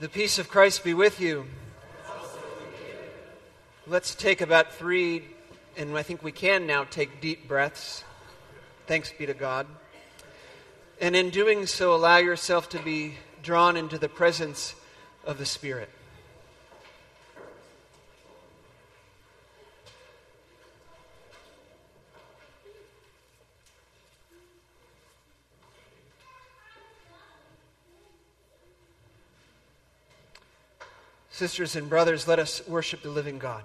The peace of Christ be with you. Let's take about three, and I think we can now take deep breaths. Thanks be to God. And in doing so, allow yourself to be drawn into the presence of the Spirit. Sisters and brothers, let us worship the living God.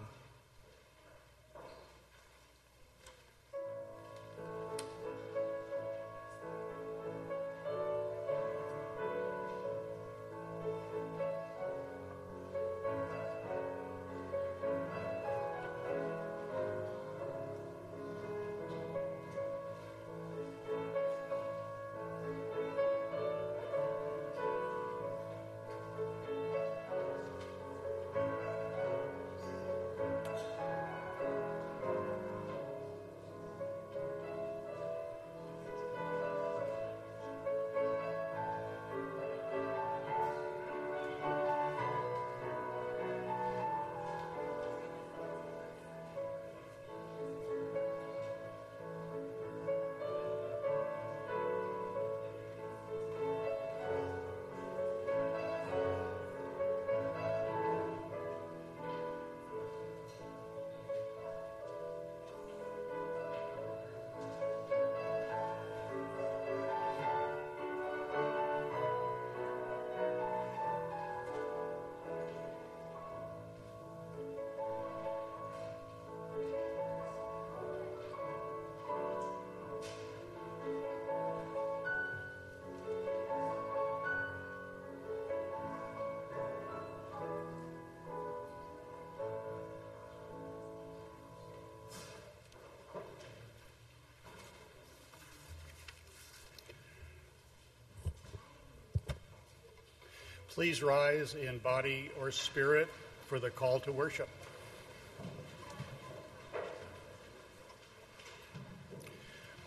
Please rise in body or spirit for the call to worship.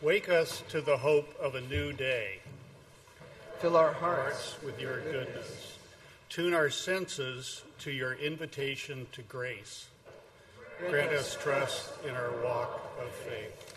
Wake us to the hope of a new day. Fill our hearts, hearts with your goodness. Tune our senses to your invitation to grace. Grant us trust in our walk of faith.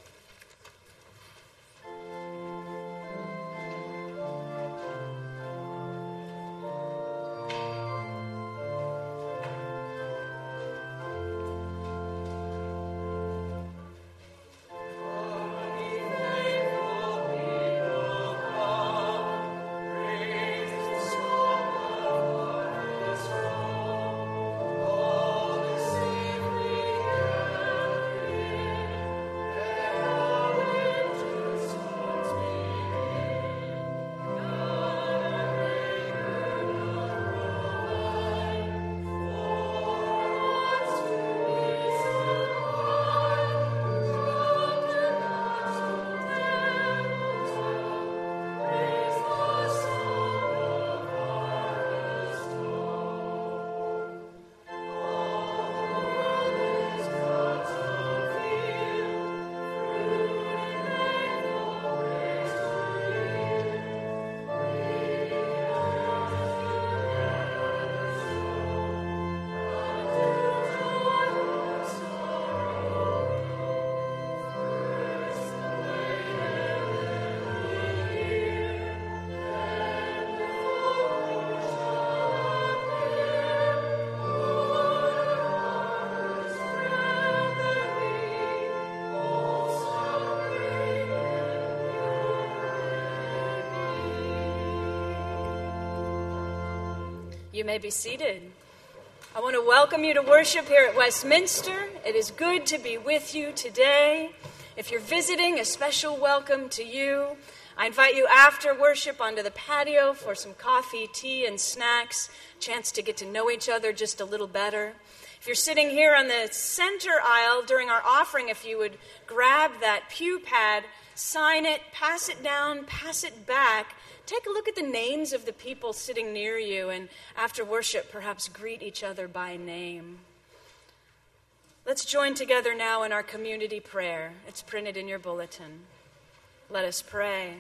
You may be seated. I want to welcome you to worship here at Westminster. It is good to be with you today. If you're visiting, a special welcome to you. I invite you after worship onto the patio for some coffee, tea, and snacks, chance to get to know each other just a little better. If you're sitting here on the center aisle during our offering, if you would grab that pew pad, sign it, pass it down, pass it back take a look at the names of the people sitting near you, and after worship, perhaps greet each other by name. Let's join together now in our community prayer. It's printed in your bulletin. Let us pray.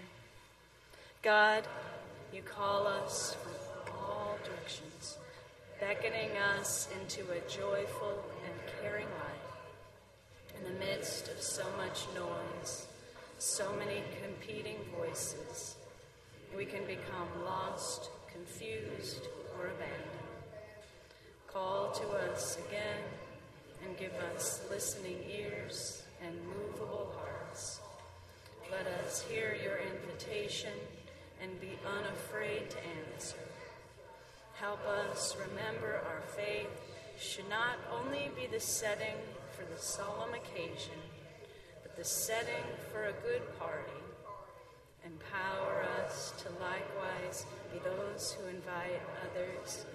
God, you call us from all directions beckoning us into a joyful and caring life. In the midst of so much noise, so many competing voices, we can become lost, confused, or abandoned. Call to us again and give us listening ears and movable hearts. Let us hear your invitation and be unafraid to answer. Help us remember our faith should not only be the setting for the solemn occasion, but the setting for a good party. Empower us to likewise be those who invite others.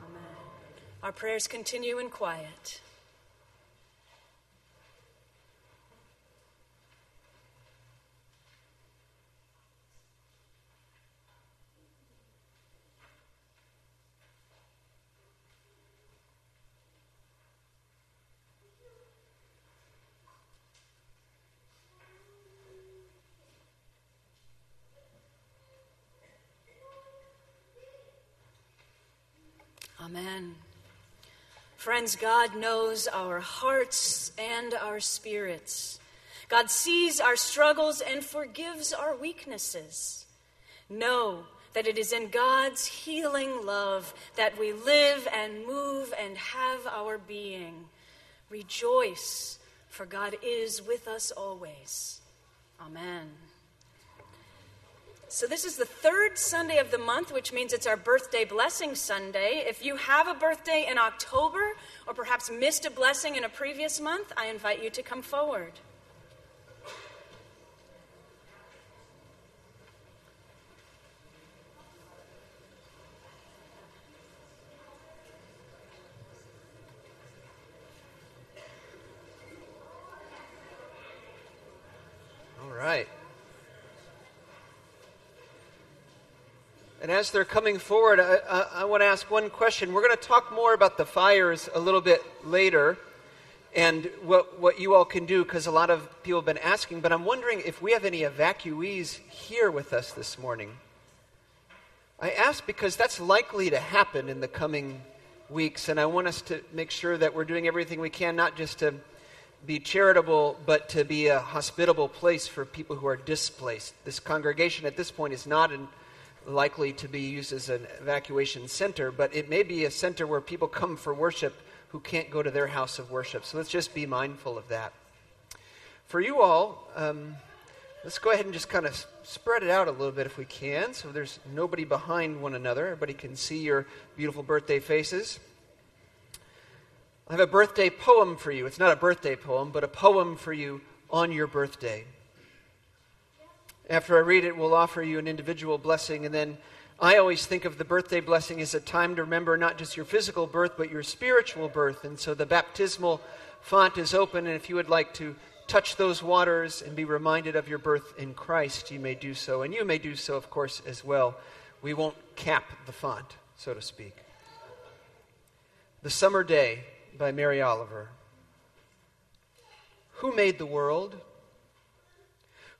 Amen. Our prayers continue in quiet. Amen. Friends, God knows our hearts and our spirits. God sees our struggles and forgives our weaknesses. Know that it is in God's healing love that we live and move and have our being. Rejoice, for God is with us always. Amen. So, this is the third Sunday of the month, which means it's our birthday blessing Sunday. If you have a birthday in October or perhaps missed a blessing in a previous month, I invite you to come forward. All right. And as they're coming forward, I, I, I want to ask one question. We're going to talk more about the fires a little bit later and what, what you all can do because a lot of people have been asking. But I'm wondering if we have any evacuees here with us this morning. I ask because that's likely to happen in the coming weeks, and I want us to make sure that we're doing everything we can, not just to be charitable, but to be a hospitable place for people who are displaced. This congregation at this point is not in likely to be used as an evacuation center, but it may be a center where people come for worship who can't go to their house of worship. So let's just be mindful of that. For you all, um, let's go ahead and just kind of spread it out a little bit if we can, so there's nobody behind one another. Everybody can see your beautiful birthday faces. I have a birthday poem for you. It's not a birthday poem, but a poem for you on your birthday. After I read it, we'll offer you an individual blessing. And then I always think of the birthday blessing as a time to remember not just your physical birth, but your spiritual birth. And so the baptismal font is open. And if you would like to touch those waters and be reminded of your birth in Christ, you may do so. And you may do so, of course, as well. We won't cap the font, so to speak. The Summer Day by Mary Oliver. Who made the world?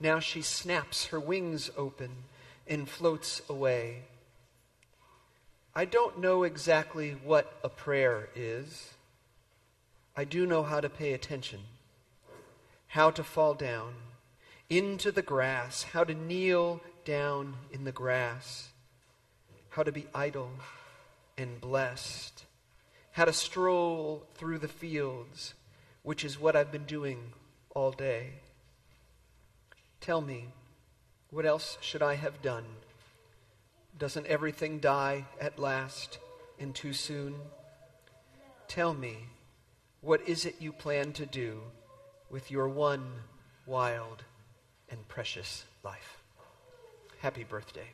Now she snaps her wings open and floats away. I don't know exactly what a prayer is. I do know how to pay attention, how to fall down into the grass, how to kneel down in the grass, how to be idle and blessed, how to stroll through the fields, which is what I've been doing all day. Tell me, what else should I have done? Doesn't everything die at last and too soon? Tell me, what is it you plan to do with your one wild and precious life? Happy birthday.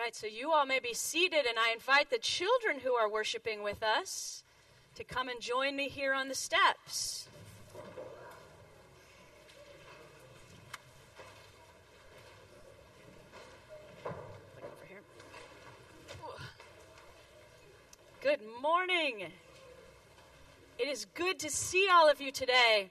Right, so you all may be seated, and I invite the children who are worshiping with us to come and join me here on the steps. Good morning. It is good to see all of you today.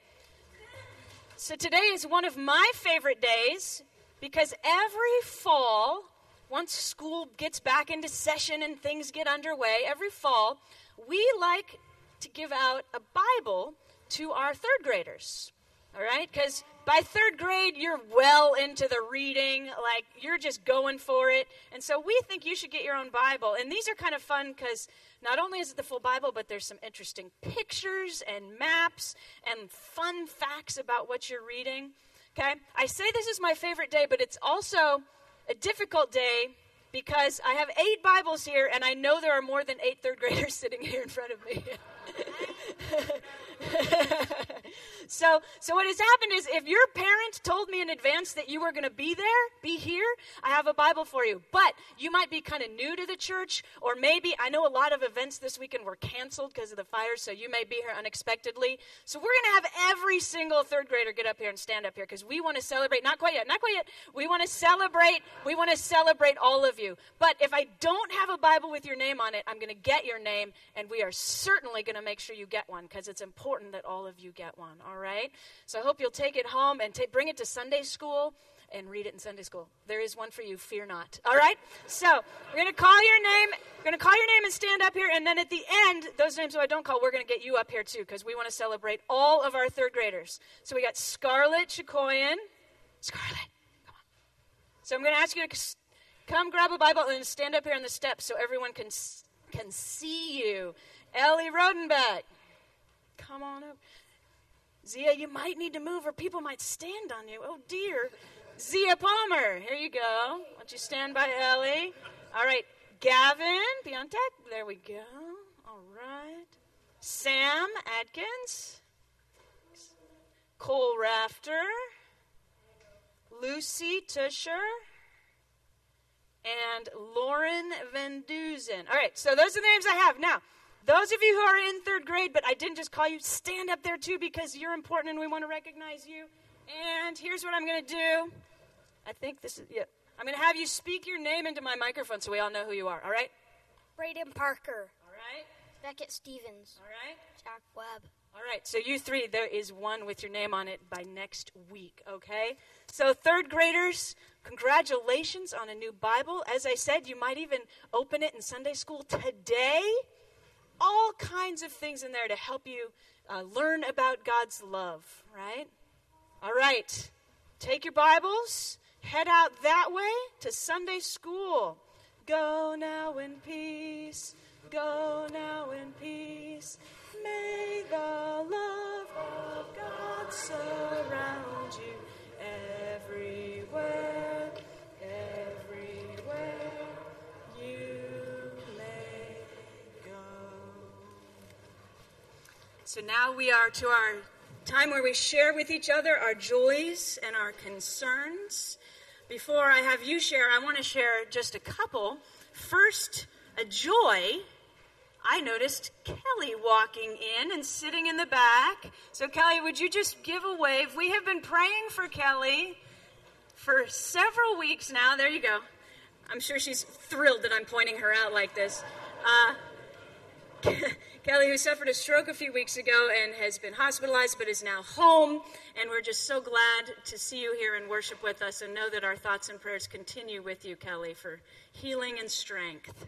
So, today is one of my favorite days because every fall, once school gets back into session and things get underway, every fall, we like to give out a Bible to our third graders. All right? Because by third grade, you're well into the reading, like you're just going for it. And so we think you should get your own Bible. And these are kind of fun because not only is it the full Bible, but there's some interesting pictures and maps and fun facts about what you're reading. Okay? I say this is my favorite day, but it's also a difficult day because I have eight Bibles here, and I know there are more than eight third graders sitting here in front of me. so, so what has happened is if your parent told me in advance that you were going to be there, be here, I have a Bible for you. But you might be kind of new to the church, or maybe I know a lot of events this weekend were canceled because of the fire, so you may be here unexpectedly. So we're going to have every single third grader get up here and stand up here because we want to celebrate. Not quite yet, not quite yet. We want to celebrate. We want to celebrate all of you. But if I don't have a Bible with your name on it, I'm going to get your name, and we are certainly going to make sure you get one because it's important that all of you get one, all right? So I hope you'll take it home and bring it to Sunday school and read it in Sunday school. There is one for you, fear not. All right? So we're to call your name. We're to call your name and stand up here. And then at the end, those names who I don't call, we're to get you up here too because we want to celebrate all of our third graders. So we got Scarlett Chakoyan. Scarlett, come on. So I'm to ask you to come grab a Bible and stand up here on the steps so everyone can, can see you. Ellie Rodenbeck. Come on up. Zia, you might need to move or people might stand on you. Oh, dear. Zia Palmer, here you go. Why don't you stand by Ellie? All right. Gavin Piontek, there we go. All right. Sam Adkins. Cole Rafter. Lucy Tusher. And Lauren Van. All right, so those are the names I have. Now, those of you who are in third grade, but I didn't just call you, stand up there too because you're important and we want to recognize you. And here's what I'm going to do. I think this is, yeah. I'm going to have you speak your name into my microphone so we all know who you are, all right? Braden Parker. All right. Beckett Stevens. All right. Jack Webb. All right, so you three, there is one with your name on it by next week, okay? So, third graders, congratulations on a new Bible. As I said, you might even open it in Sunday school today all kinds of things in there to help you uh, learn about God's love, right? All right, take your Bibles, head out that way to Sunday school. Go now in peace, go now in peace. May the love of God surround you everywhere, So now we are to our time where we share with each other our joys and our concerns. Before I have you share, I want to share just a couple. First, a joy. I noticed Kelly walking in and sitting in the back. So, Kelly, would you just give a wave? We have been praying for Kelly for several weeks now. There you go. I'm sure she's thrilled that I'm pointing her out like this. Uh, Kelly, who suffered a stroke a few weeks ago and has been hospitalized but is now home. And we're just so glad to see you here and worship with us and know that our thoughts and prayers continue with you, Kelly, for healing and strength.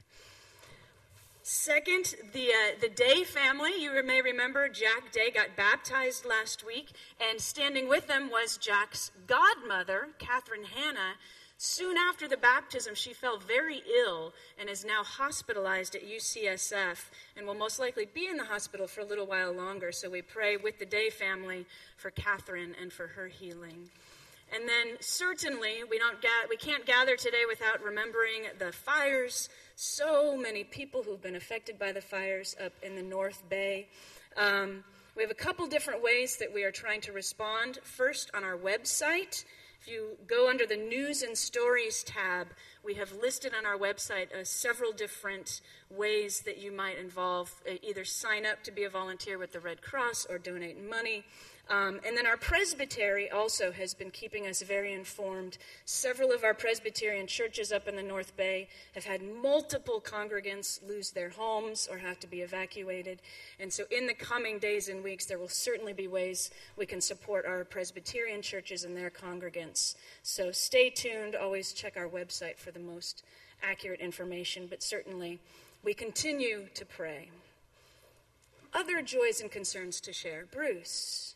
Second, the, uh, the Day family. You may remember Jack Day got baptized last week, and standing with them was Jack's godmother, Catherine Hanna, Soon after the baptism, she fell very ill and is now hospitalized at UCSF and will most likely be in the hospital for a little while longer. So we pray with the Day family for Catherine and for her healing. And then certainly we don't ga- we can't gather today without remembering the fires. So many people who've been affected by the fires up in the North Bay. Um, we have a couple different ways that we are trying to respond. First, on our website, if you go under the News and Stories tab, We have listed on our website uh, several different ways that you might involve, uh, either sign up to be a volunteer with the Red Cross or donate money. Um, and then our presbytery also has been keeping us very informed. Several of our Presbyterian churches up in the North Bay have had multiple congregants lose their homes or have to be evacuated. And so, in the coming days and weeks, there will certainly be ways we can support our Presbyterian churches and their congregants. So, stay tuned. Always check our website for the most accurate information, but certainly we continue to pray. Other joys and concerns to share. Bruce.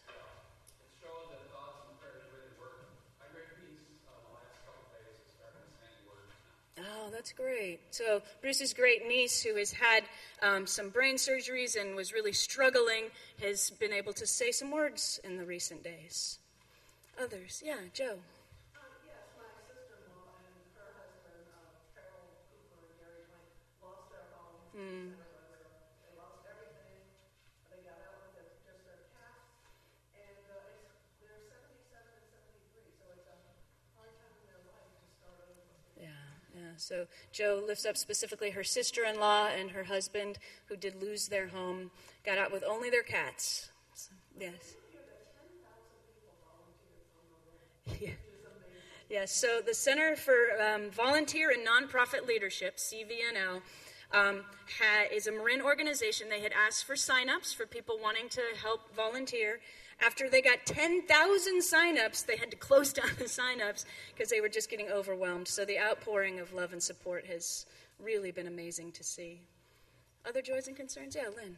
Oh, that's great. So, Bruce's great niece, who has had um, some brain surgeries and was really struggling, has been able to say some words in the recent days. Others, yeah, Joe. Mm. So Joe lifts up specifically her sister in law and her husband, who did lose their home, got out with only their cats. So, yes. Yeah. Yes, so the Center for um, Volunteer and Nonprofit Leadership, CVNL, um, ha- is a Marin organization. They had asked for signups for people wanting to help volunteer. After they got 10,000 signups, they had to close down the signups because they were just getting overwhelmed. So the outpouring of love and support has really been amazing to see. Other joys and concerns? Yeah, Lynn.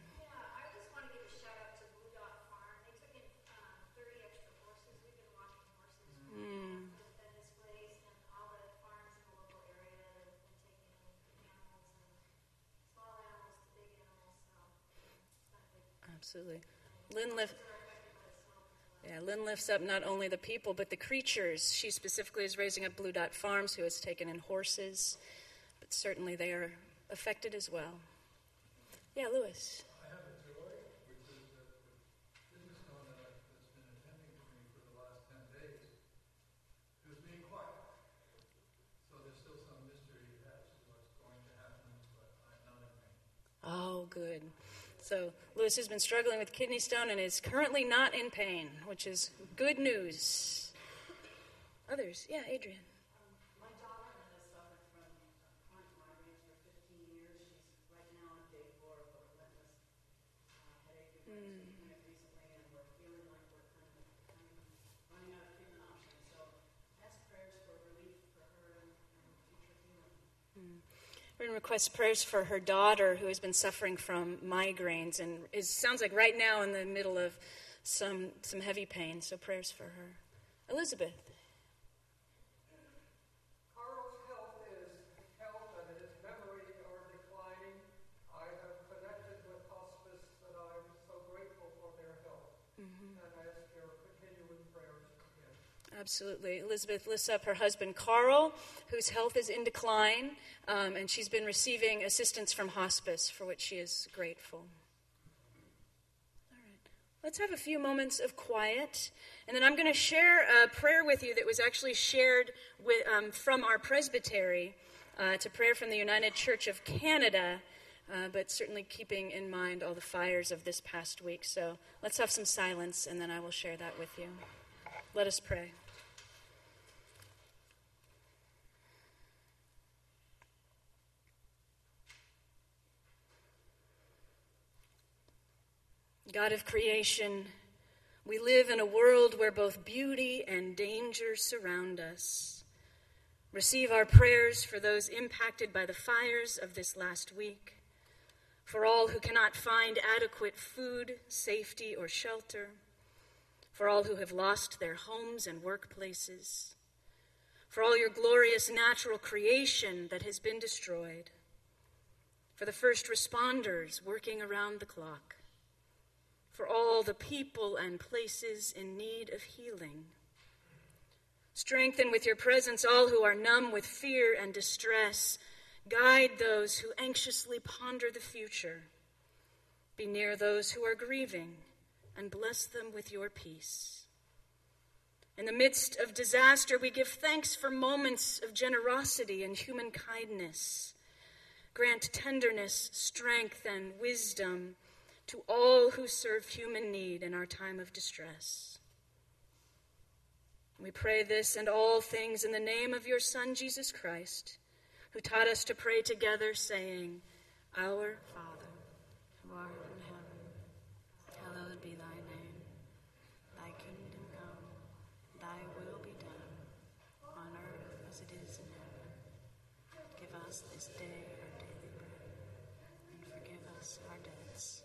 Absolutely. Lynn, lift, yeah, Lynn lifts up not only the people, but the creatures. She specifically is raising up Blue Dot Farms, who has taken in horses, but certainly they are affected as well. Yeah, Lewis. Oh, good. So Lewis has been struggling with kidney stone and is currently not in pain, which is good news. Others, yeah, Adrian. We're going to request prayers for her daughter who has been suffering from migraines and is, sounds like right now in the middle of some, some heavy pain. So prayers for her. Elizabeth. Absolutely. Elizabeth lifts up her husband, Carl, whose health is in decline, um, and she's been receiving assistance from hospice, for which she is grateful. All right. Let's have a few moments of quiet, and then I'm going to share a prayer with you that was actually shared with, um, from our presbytery. Uh, to prayer from the United Church of Canada, uh, but certainly keeping in mind all the fires of this past week. So let's have some silence, and then I will share that with you. Let us pray. God of creation, we live in a world where both beauty and danger surround us. Receive our prayers for those impacted by the fires of this last week, for all who cannot find adequate food, safety, or shelter, for all who have lost their homes and workplaces, for all your glorious natural creation that has been destroyed, for the first responders working around the clock for all the people and places in need of healing. Strengthen with your presence all who are numb with fear and distress. Guide those who anxiously ponder the future. Be near those who are grieving and bless them with your peace. In the midst of disaster, we give thanks for moments of generosity and human kindness. Grant tenderness, strength, and wisdom to all who serve human need in our time of distress. We pray this and all things in the name of your Son, Jesus Christ, who taught us to pray together, saying, Our Father, who art in heaven, hallowed be thy name. Thy kingdom come, thy will be done, on earth as it is in heaven. Give us this day our daily bread, and forgive us our debts,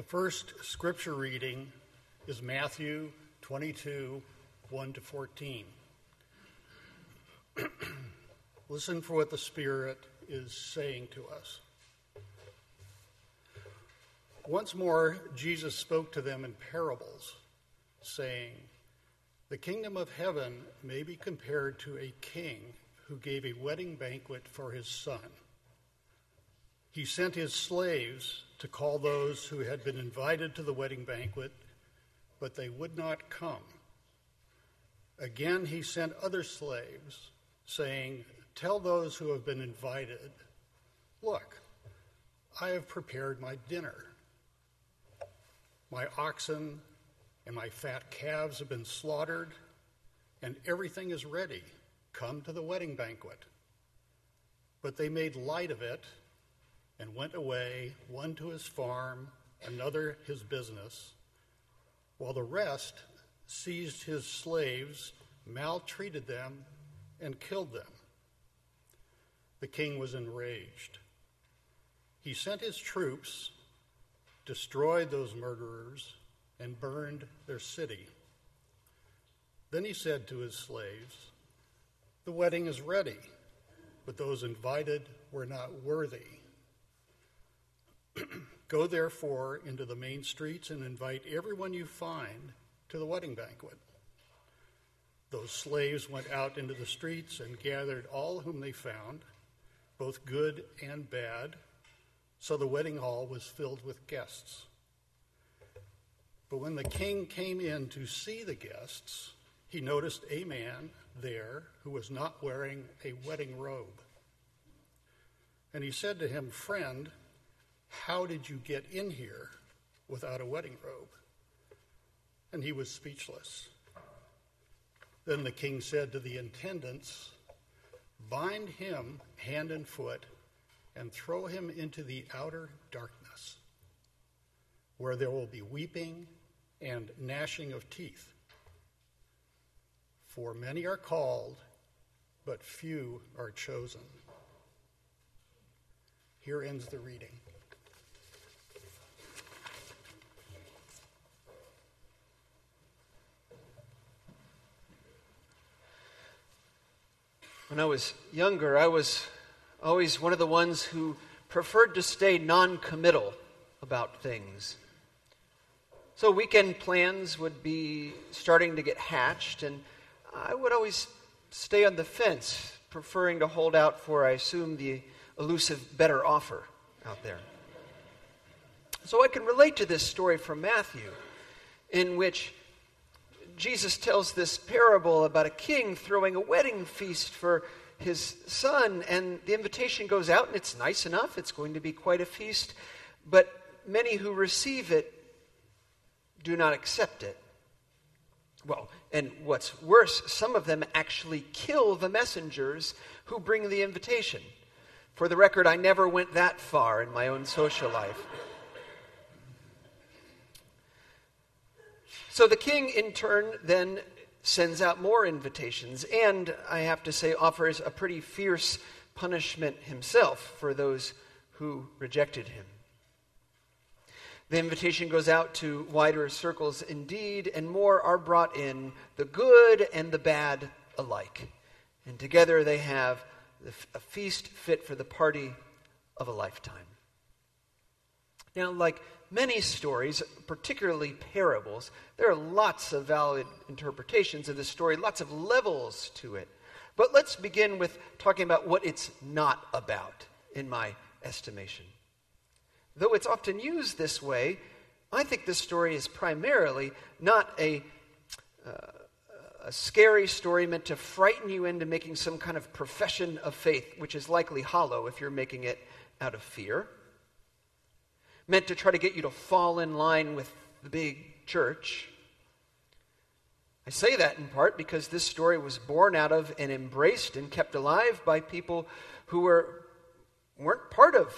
The first scripture reading is Matthew 22 1 to 14. Listen for what the Spirit is saying to us. Once more, Jesus spoke to them in parables, saying, The kingdom of heaven may be compared to a king who gave a wedding banquet for his son. He sent his slaves to call those who had been invited to the wedding banquet, but they would not come. Again, he sent other slaves, saying, Tell those who have been invited, Look, I have prepared my dinner. My oxen and my fat calves have been slaughtered, and everything is ready. Come to the wedding banquet. But they made light of it and went away, one to his farm, another his business, while the rest seized his slaves, maltreated them, and killed them. The king was enraged. He sent his troops, destroyed those murderers, and burned their city. Then he said to his slaves, The wedding is ready, but those invited were not worthy. Go therefore into the main streets and invite everyone you find to the wedding banquet. Those slaves went out into the streets and gathered all whom they found, both good and bad, so the wedding hall was filled with guests. But when the king came in to see the guests, he noticed a man there who was not wearing a wedding robe. And he said to him, Friend, how did you get in here without a wedding robe? And he was speechless. Then the king said to the attendants, Bind him hand and foot and throw him into the outer darkness, where there will be weeping and gnashing of teeth. For many are called, but few are chosen. Here ends the reading. When I was younger, I was always one of the ones who preferred to stay non committal about things. So weekend plans would be starting to get hatched, and I would always stay on the fence, preferring to hold out for, I assume, the elusive better offer out there. So I can relate to this story from Matthew, in which Jesus tells this parable about a king throwing a wedding feast for his son, and the invitation goes out, and it's nice enough. It's going to be quite a feast. But many who receive it do not accept it. Well, and what's worse, some of them actually kill the messengers who bring the invitation. For the record, I never went that far in my own social life. So the king, in turn, then sends out more invitations, and I have to say, offers a pretty fierce punishment himself for those who rejected him. The invitation goes out to wider circles indeed, and more are brought in, the good and the bad alike. And together they have a feast fit for the party of a lifetime. Now, like many stories, particularly parables, there are lots of valid interpretations of this story, lots of levels to it. But let's begin with talking about what it's not about, in my estimation. Though it's often used this way, I think this story is primarily not a, uh, a scary story meant to frighten you into making some kind of profession of faith, which is likely hollow if you're making it out of fear meant to try to get you to fall in line with the big church. I say that in part because this story was born out of and embraced and kept alive by people who were, weren't part of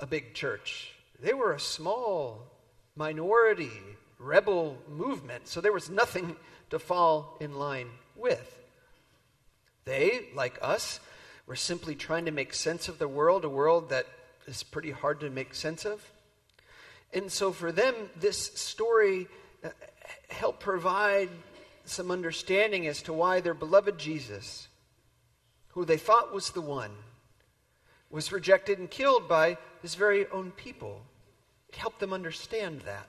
a big church. They were a small minority rebel movement, so there was nothing to fall in line with. They, like us, were simply trying to make sense of the world, a world that is pretty hard to make sense of. And so for them, this story uh, helped provide some understanding as to why their beloved Jesus, who they thought was the one, was rejected and killed by his very own people. It helped them understand that.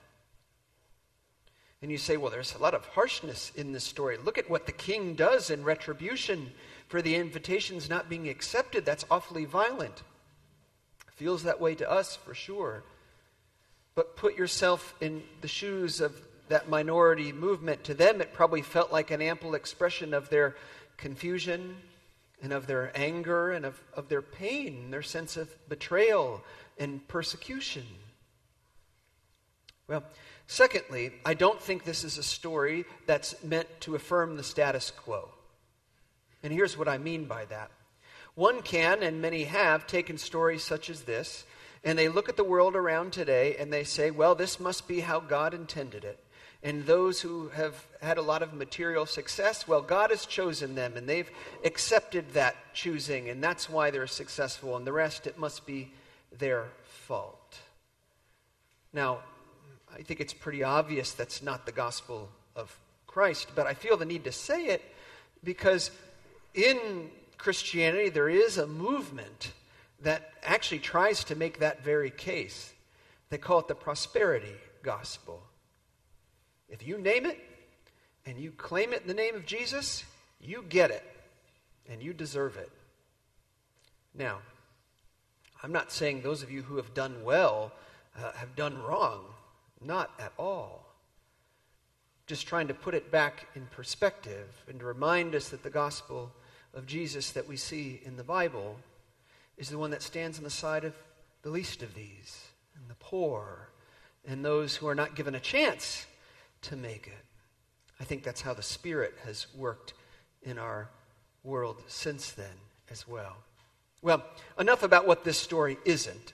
And you say, well, there's a lot of harshness in this story. Look at what the king does in retribution for the invitations not being accepted. That's awfully violent. Feels that way to us, for sure. But put yourself in the shoes of that minority movement. To them, it probably felt like an ample expression of their confusion and of their anger and of, of their pain, their sense of betrayal and persecution. Well, Secondly, I don't think this is a story that's meant to affirm the status quo. And here's what I mean by that. One can, and many have, taken stories such as this, and they look at the world around today and they say, well, this must be how God intended it. And those who have had a lot of material success, well, God has chosen them and they've accepted that choosing, and that's why they're successful. And the rest, it must be their fault. Now, I think it's pretty obvious that's not the gospel of Christ, but I feel the need to say it because in Christianity there is a movement that actually tries to make that very case. They call it the prosperity gospel. If you name it and you claim it in the name of Jesus, you get it and you deserve it. Now, I'm not saying those of you who have done well uh, have done wrong. Not at all. Just trying to put it back in perspective and to remind us that the gospel of Jesus that we see in the Bible is the one that stands on the side of the least of these, and the poor, and those who are not given a chance to make it. I think that's how the Spirit has worked in our world since then as well. Well, enough about what this story isn't.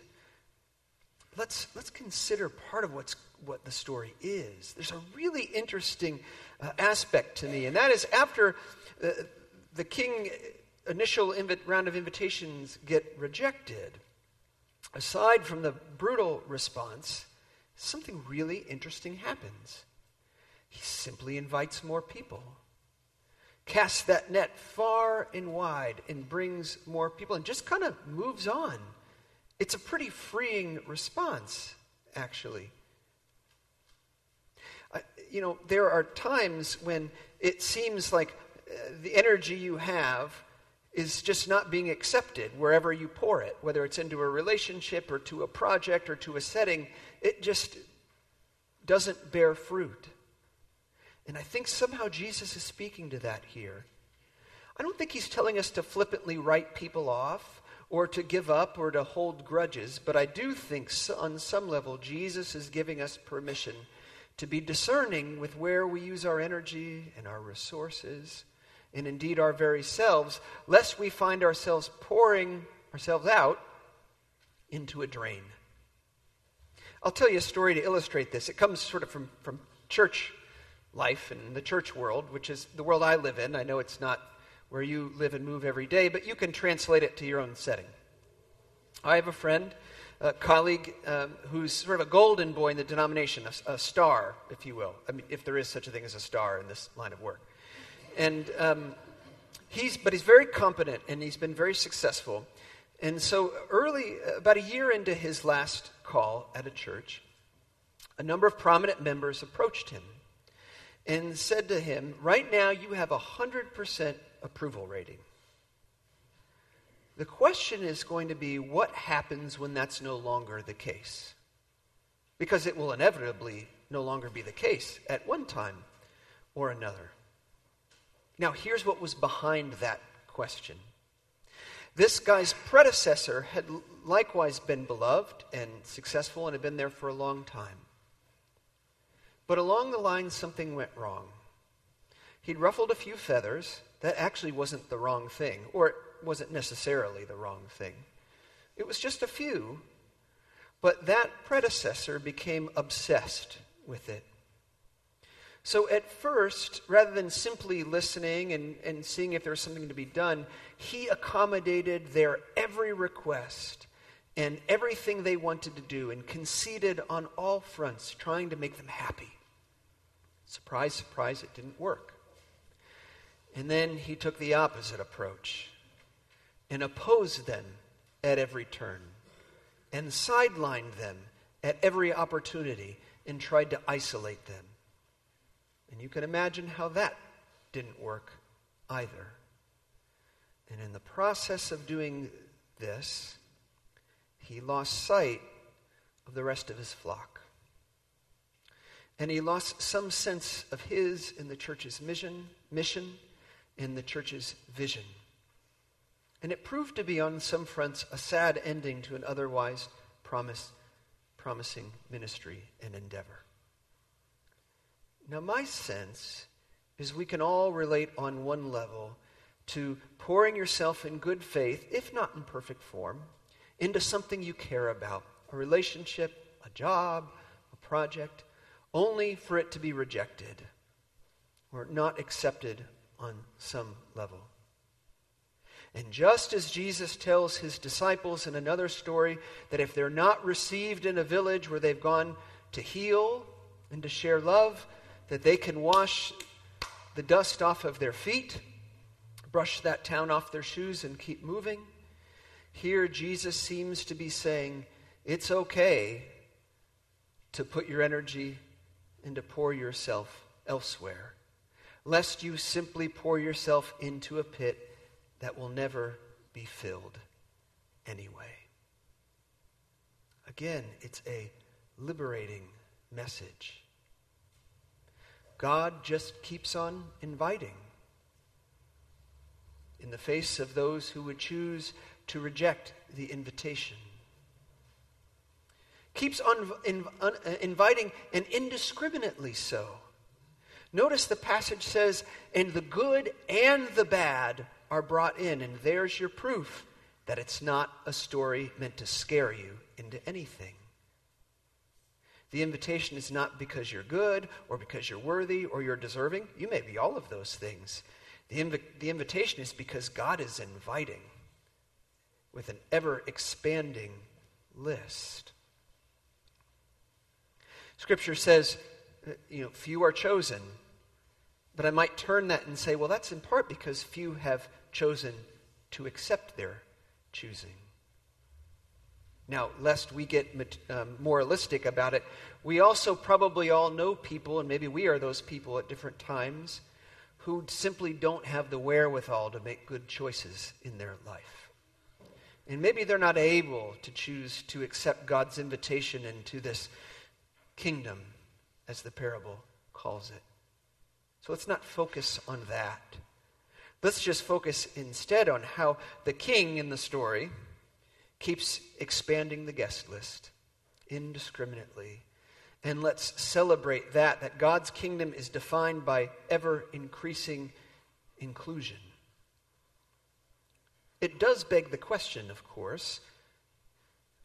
Let's, let's consider part of what's what the story is. There's a really interesting uh, aspect to me, and that is after uh, the king initial inv- round of invitations get rejected, aside from the brutal response, something really interesting happens. He simply invites more people, casts that net far and wide, and brings more people, and just kind of moves on. It's a pretty freeing response, actually you know, there are times when it seems like uh, the energy you have is just not being accepted wherever you pour it, whether it's into a relationship or to a project or to a setting. It just doesn't bear fruit. And I think somehow Jesus is speaking to that here. I don't think he's telling us to flippantly write people off or to give up or to hold grudges, but I do think on some level Jesus is giving us permission to be discerning with where we use our energy and our resources, and indeed our very selves, lest we find ourselves pouring ourselves out into a drain. I'll tell you a story to illustrate this. It comes sort of from, from church life and the church world, which is the world I live in. I know it's not where you live and move every day, but you can translate it to your own setting. I have a friend a colleague um, who's sort of a golden boy in the denomination, a, a, star, if you will. I mean, if there is such a thing as a star in this line of work. And um, he's, but he's very competent and he's been very successful. And so, early, about a year into his last call at a church, a number of prominent members approached him and said to him, Right now, you have a 100% approval rating. The question is going to be what happens when that's no longer the case? Because it will inevitably no longer be the case at one time or another. Now, here's what was behind that question. This guy's predecessor had likewise been beloved and successful and had been there for a long time. But along the line, something went wrong. He'd ruffled a few feathers. That actually wasn't the wrong thing, or it wasn't necessarily the wrong thing. It was just a few, but that predecessor became obsessed with it. So at first, rather than simply listening and, and seeing if there was something to be done, he accommodated their every request and everything they wanted to do and conceded on all fronts, trying to make them happy. Surprise, surprise, it didn't work. And then he took the opposite approach and opposed them at every turn and sidelined them at every opportunity and tried to isolate them. And you can imagine how that didn't work either. And in the process of doing this, he lost sight of the rest of his flock. And he lost some sense of his in the church's mission, mission in the church's vision. And it proved to be, on some fronts, a sad ending to an otherwise promise, promising ministry and endeavor. Now, my sense is we can all relate on one level to pouring yourself in good faith, if not in perfect form, into something you care about a relationship, a job, a project, only for it to be rejected or not accepted on some level. And just as Jesus tells his disciples in another story that if they're not received in a village where they've gone to heal and to share love, that they can wash the dust off of their feet, brush that town off their shoes, and keep moving. Here, Jesus seems to be saying it's okay to put your energy and to pour yourself elsewhere, lest you simply pour yourself into a pit that will never be filled anyway. Again, it's a liberating message. God just keeps on inviting. In the face of those who would choose to reject the invitation. Keeps on in, uh, inviting, and indiscriminately so. Notice the passage says, and the good and the bad are brought in, and there's your proof that it's not a story meant to scare you into anything. The invitation is not because you're good or because you're worthy or you're deserving. You may be all of those things. The, inv- the invitation is because God is inviting with an ever expanding list. Scripture says, uh, you know, few are chosen. But I might turn that and say, well, that's in part because few have chosen to accept their choosing. Now, lest we get um, moralistic about it, we also probably all know people, and maybe we are those people at different times, who simply don't have the wherewithal to make good choices in their life. And maybe they're not able to choose to accept God's invitation into this kingdom, as the parable calls it. So let's not focus on that. Let's just focus instead on how the king in the story keeps expanding the guest list indiscriminately. And let's celebrate that, that God's kingdom is defined by ever increasing inclusion. It does beg the question, of course,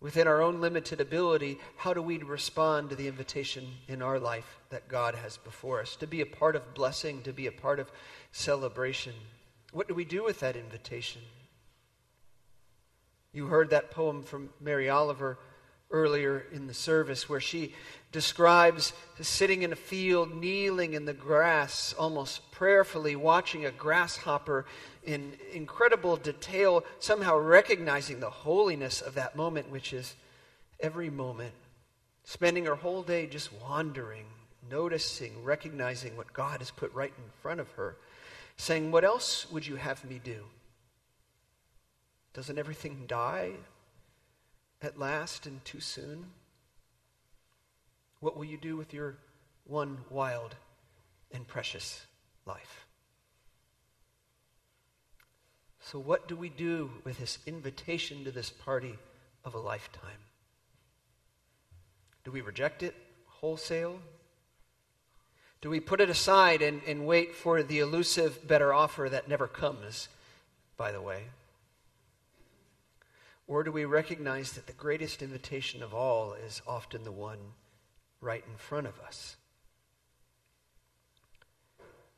within our own limited ability, how do we respond to the invitation in our life that God has before us? To be a part of blessing, to be a part of celebration. What do we do with that invitation? You heard that poem from Mary Oliver earlier in the service where she describes sitting in a field, kneeling in the grass, almost prayerfully watching a grasshopper in incredible detail, somehow recognizing the holiness of that moment, which is every moment. Spending her whole day just wandering, noticing, recognizing what God has put right in front of her, saying, What else would you have me do? Doesn't everything die at last and too soon? What will you do with your one wild and precious life? So, what do we do with this invitation to this party of a lifetime? Do we reject it wholesale? Do we put it aside and, and wait for the elusive better offer that never comes, by the way? Or do we recognize that the greatest invitation of all is often the one right in front of us?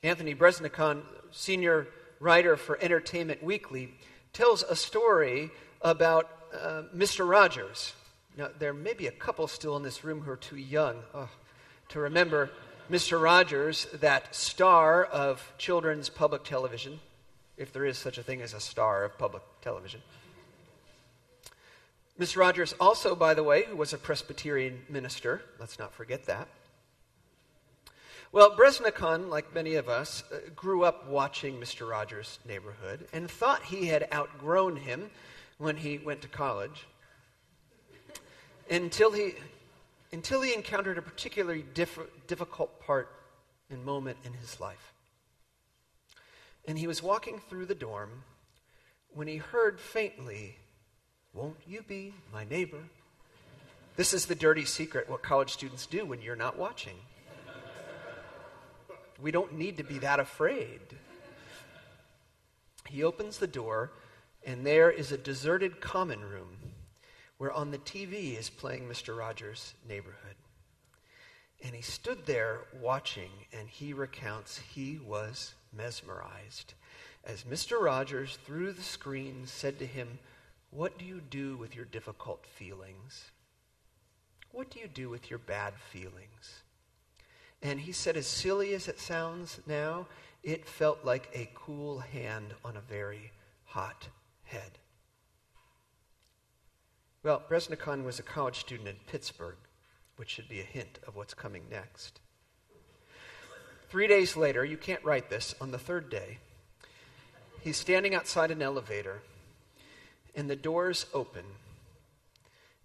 Anthony Breznican, senior writer for Entertainment Weekly, tells a story about uh, Mr. Rogers. Now, there may be a couple still in this room who are too young oh, to remember Mr. Rogers, that star of children's public television, if there is such a thing as a star of public television. Mr. Rogers, also, by the way, who was a Presbyterian minister, let's not forget that. Well, Breznican, like many of us, uh, grew up watching Mr. Rogers' neighborhood and thought he had outgrown him when he went to college until he, until he encountered a particularly diff- difficult part and moment in his life. And he was walking through the dorm when he heard faintly, Won't you be my neighbor? This is the dirty secret, what college students do when you're not watching. We don't need to be that afraid. He opens the door, and there is a deserted common room where on the TV is playing Mr. Rogers' neighborhood. And he stood there watching, and he recounts he was mesmerized as Mr. Rogers, through the screen, said to him, What do you do with your difficult feelings? What do you do with your bad feelings? And he said, as silly as it sounds now, it felt like a cool hand on a very hot head. Well, Breznican was a college student in Pittsburgh, which should be a hint of what's coming next. Three days later, you can't write this, on the third day, he's standing outside an elevator, and the doors open.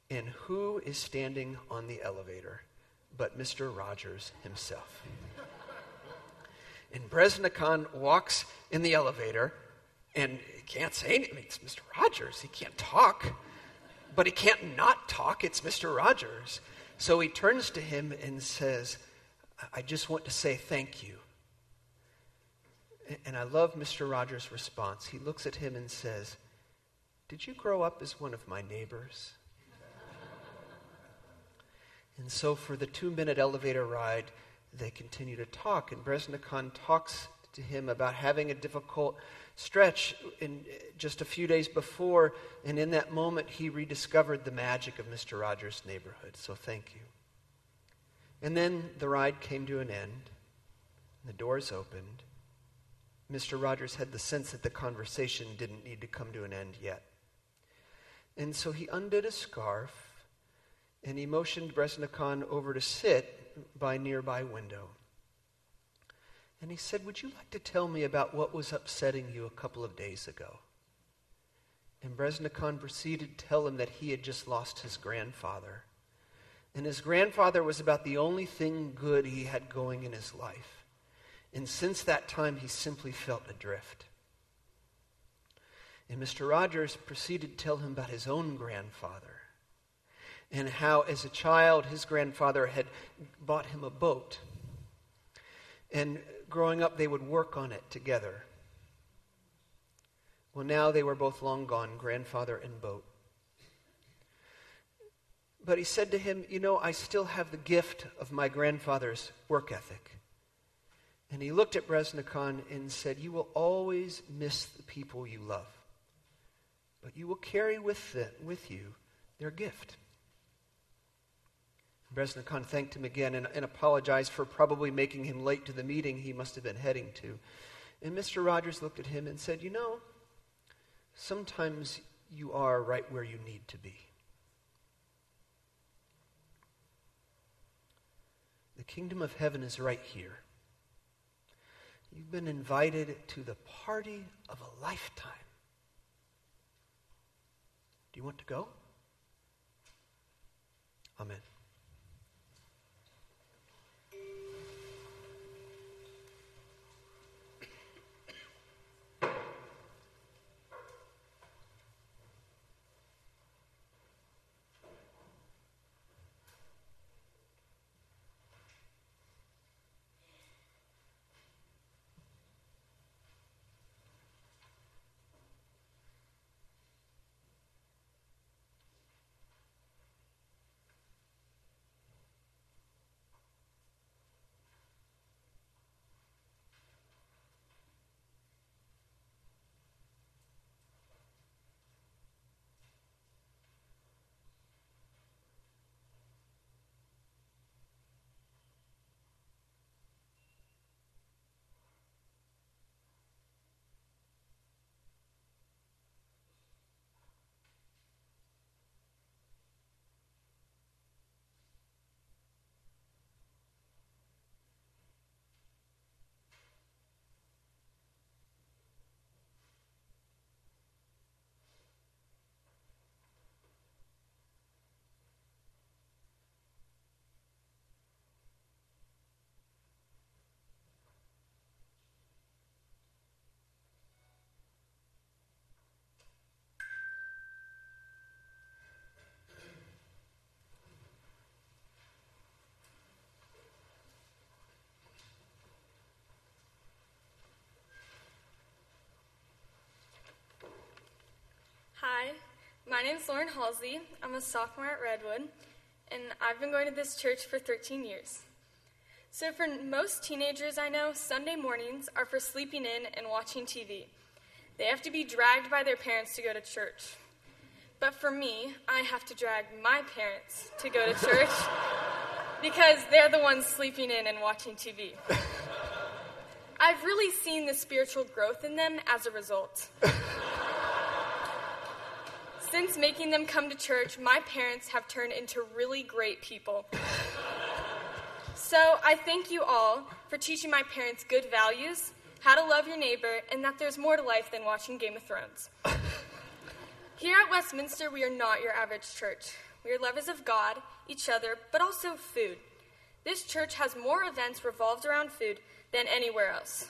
And who is standing on the elevator but Mr. Rogers himself? And Breznican walks in the elevator and he can't say anything. It's Mr. Rogers. He can't talk but he can't not talk. It's Mr. Rogers. So he turns to him and says, I just want to say thank you. And I love Mr. Rogers' response. He looks at him and says, Did you grow up as one of my neighbors? and so for the two minute elevator ride, they continue to talk. And Breznican talks to him about having a difficult stretch in just a few days before, and in that moment, he rediscovered the magic of Mr. Rogers' neighborhood. So thank you. And then the ride came to an end, the doors opened. Mr. Rogers had the sense that the conversation didn't need to come to an end yet. And so he undid a scarf and he motioned Breznican over to sit by a nearby window. And he said, Would you like to tell me about what was upsetting you a couple of days ago? And Breznican proceeded to tell him that he had just lost his grandfather. And his grandfather was about the only thing good he had going in his life. And since that time, he simply felt adrift. And Mr. Rogers proceeded to tell him about his own grandfather and how, as a child, his grandfather had bought him a boat. And growing up, they would work on it together. Well, now they were both long gone, grandfather and boat. But he said to him, You know, I still have the gift of my grandfather's work ethic. And he looked at Breznican and said, You will always miss the people you love, but you will carry with, them, with you their gift. Breznican thanked him again and, and apologized for probably making him late to the meeting he must have been heading to. And Mr. Rogers looked at him and said, You know, sometimes you are right where you need to be. The kingdom of heaven is right here. You've been invited to the party of a lifetime. Do you want to go? Amen. My name is Lauren Halsey. I'm a sophomore at Redwood, and I've been going to this church for 13 years. So, for most teenagers I know, Sunday mornings are for sleeping in and watching TV. They have to be dragged by their parents to go to church. But for me, I have to drag my parents to go to church because they're the ones sleeping in and watching TV. I've really seen the spiritual growth in them as a result. Since making them come to church, my parents have turned into really great people. So I thank you all for teaching my parents good values, how to love your neighbor, and that there's more to life than watching Game of Thrones. Here at Westminster, we are not your average church. We are lovers of God, each other, but also food. This church has more events revolved around food than anywhere else.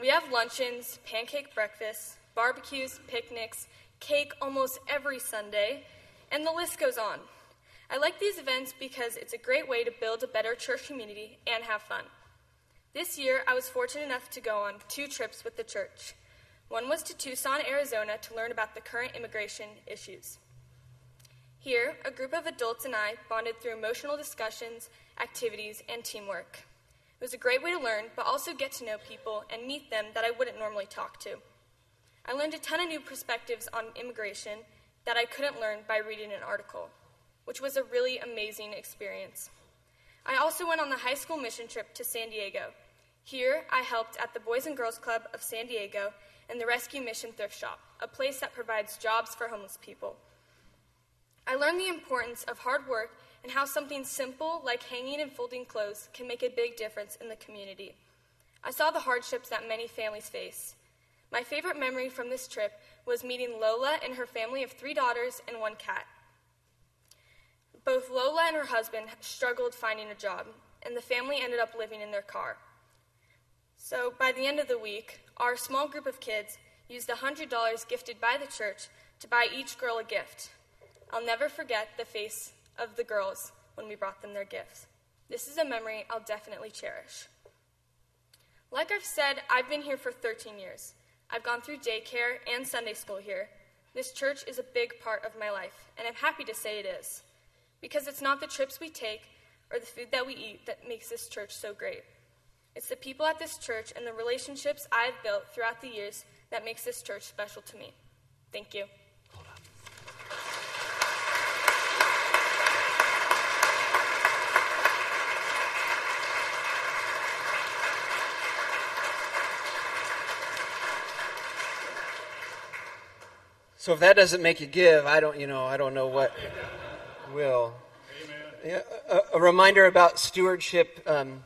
We have luncheons, pancake breakfasts, barbecues, picnics, cake almost every Sunday, and the list goes on. I like these events because it's a great way to build a better church community and have fun. This year, I was fortunate enough to go on two trips with the church. One was to Tucson, Arizona to learn about the current immigration issues. Here, a group of adults and I bonded through emotional discussions, activities, and teamwork. It was a great way to learn, but also get to know people and meet them that I wouldn't normally talk to. I learned a ton of new perspectives on immigration that I couldn't learn by reading an article, which was a really amazing experience. I also went on the high school mission trip to San Diego. Here, I helped at the Boys and Girls Club of San Diego and the Rescue Mission Thrift Shop, a place that provides jobs for homeless people. I learned the importance of hard work and how something simple like hanging and folding clothes can make a big difference in the community. I saw the hardships that many families face. My favorite memory from this trip was meeting Lola and her family of three daughters and one cat. Both Lola and her husband struggled finding a job, and the family ended up living in their car. So by the end of the week, our small group of kids used $100 gifted by the church to buy each girl a gift. I'll never forget the face of the girls when we brought them their gifts. This is a memory I'll definitely cherish. Like I've said, I've been here for 13 years. I've gone through daycare and Sunday school here. This church is a big part of my life, and I'm happy to say it is. Because it's not the trips we take or the food that we eat that makes this church so great. It's the people at this church and the relationships I've built throughout the years that makes this church special to me. Thank you. So if that doesn't make you give, I don't, you know, I don't know what will. Yeah, a, a, reminder about stewardship. Um,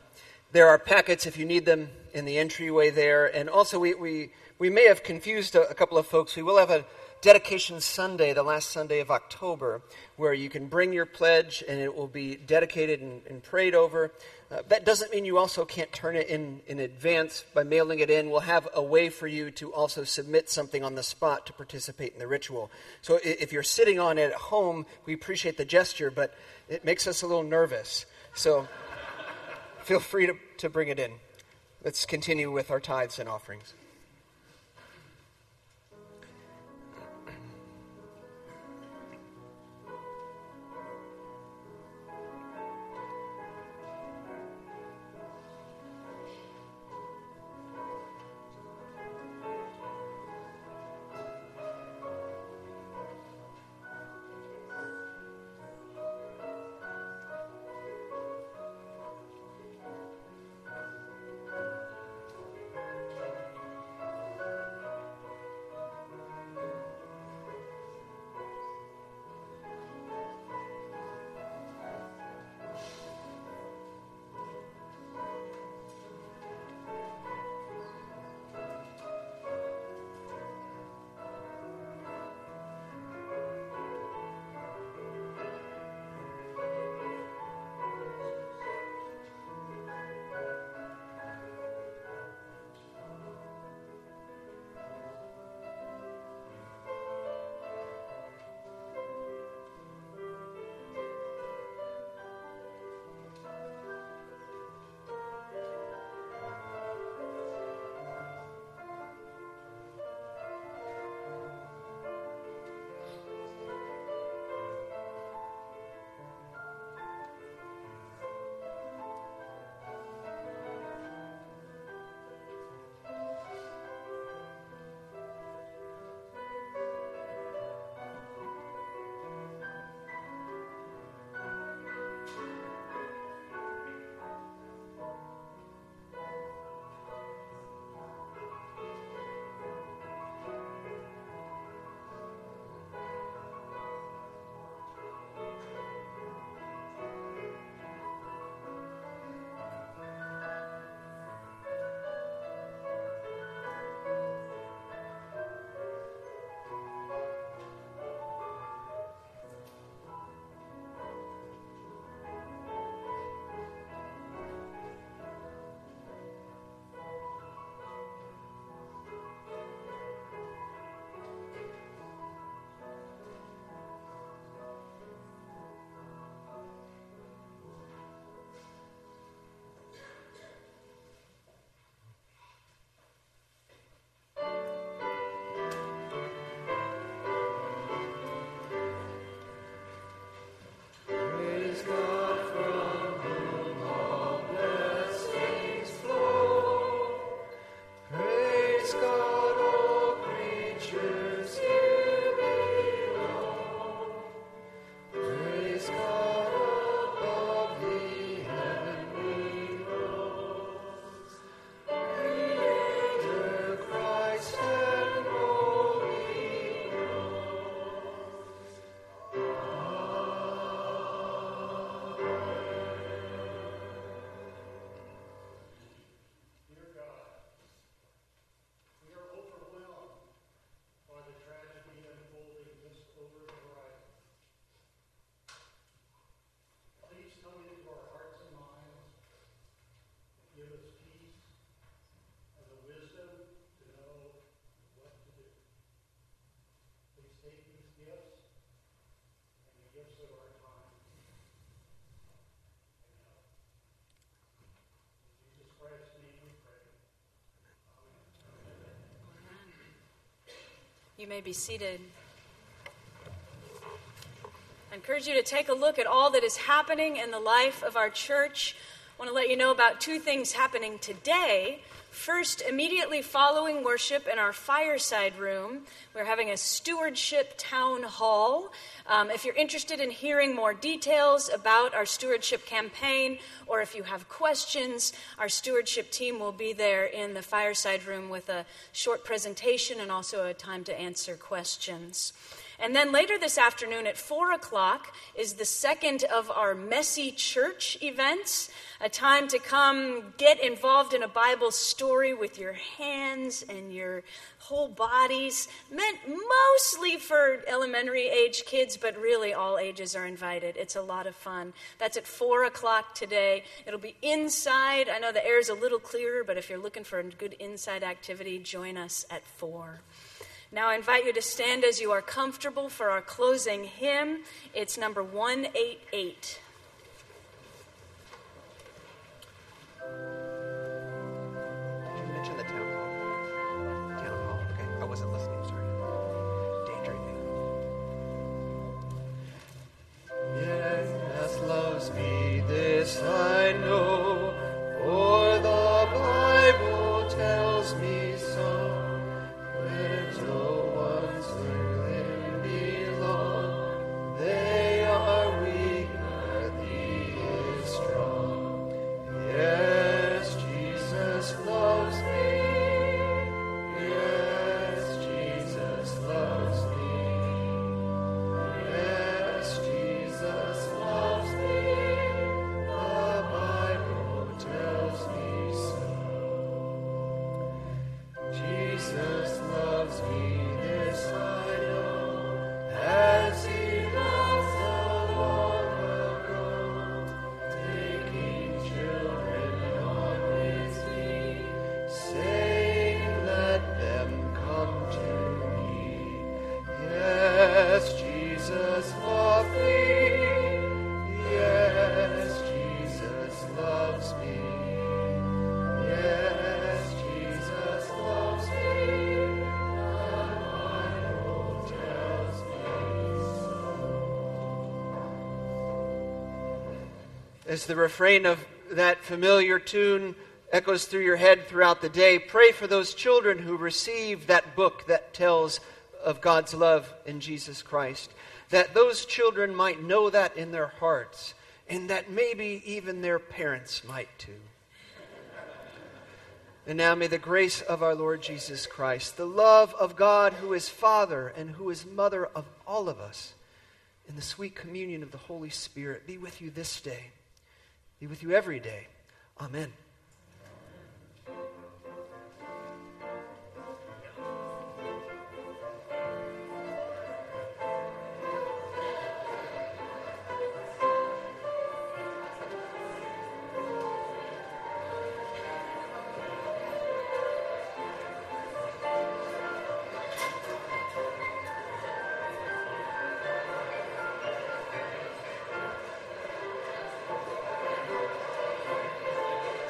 there are packets if you need them in the entryway there, and also we we, we may have confused a, a couple of folks. We will have a dedication Sunday, the last Sunday of October, where you can bring your pledge and it will be dedicated and, and prayed over. Uh, that doesn't mean you also can't turn it in in advance by mailing it in. We'll have a way for you to also submit something on the spot to participate in the ritual. So if you're sitting on it at home, we appreciate the gesture, but it makes us a little nervous. So feel free to, to bring it in. Let's continue with our tithes and offerings. You may be seated. I encourage you to take a look at all that is happening in the life of our church. I want to let you know about two things happening today. First, immediately following worship in our fireside room, we're having a stewardship town hall. Um, if you're interested in hearing more details about our stewardship campaign, or if you have questions, our stewardship team will be there in the fireside room with a short presentation and also a time to answer questions. And then later this afternoon at 4 o'clock is the second of our Messy Church events, a time to come get involved in a Bible story with your hands and your whole bodies, meant mostly for elementary age kids, but really all ages are invited. It's a lot of fun. That's at 4 o'clock today. It'll be inside. I know the air is a little clearer, but if you're looking for a good inside activity, join us at 4. Now I invite you to stand as you are comfortable for our closing hymn. It's number 188. Did you mention the town hall? Okay, I wasn't listening. Sorry. Daydreaming. Yes, loves me. This I know, for the Bible tells me As the refrain of that familiar tune echoes through your head throughout the day, pray for those children who receive that book that tells of God's love in Jesus Christ. That those children might know that in their hearts, and that maybe even their parents might too. And now may the grace of our Lord Jesus Christ, the love of God who is Father and who is Mother of all of us, and the sweet communion of the Holy Spirit be with you this day, be with you every day. Amen.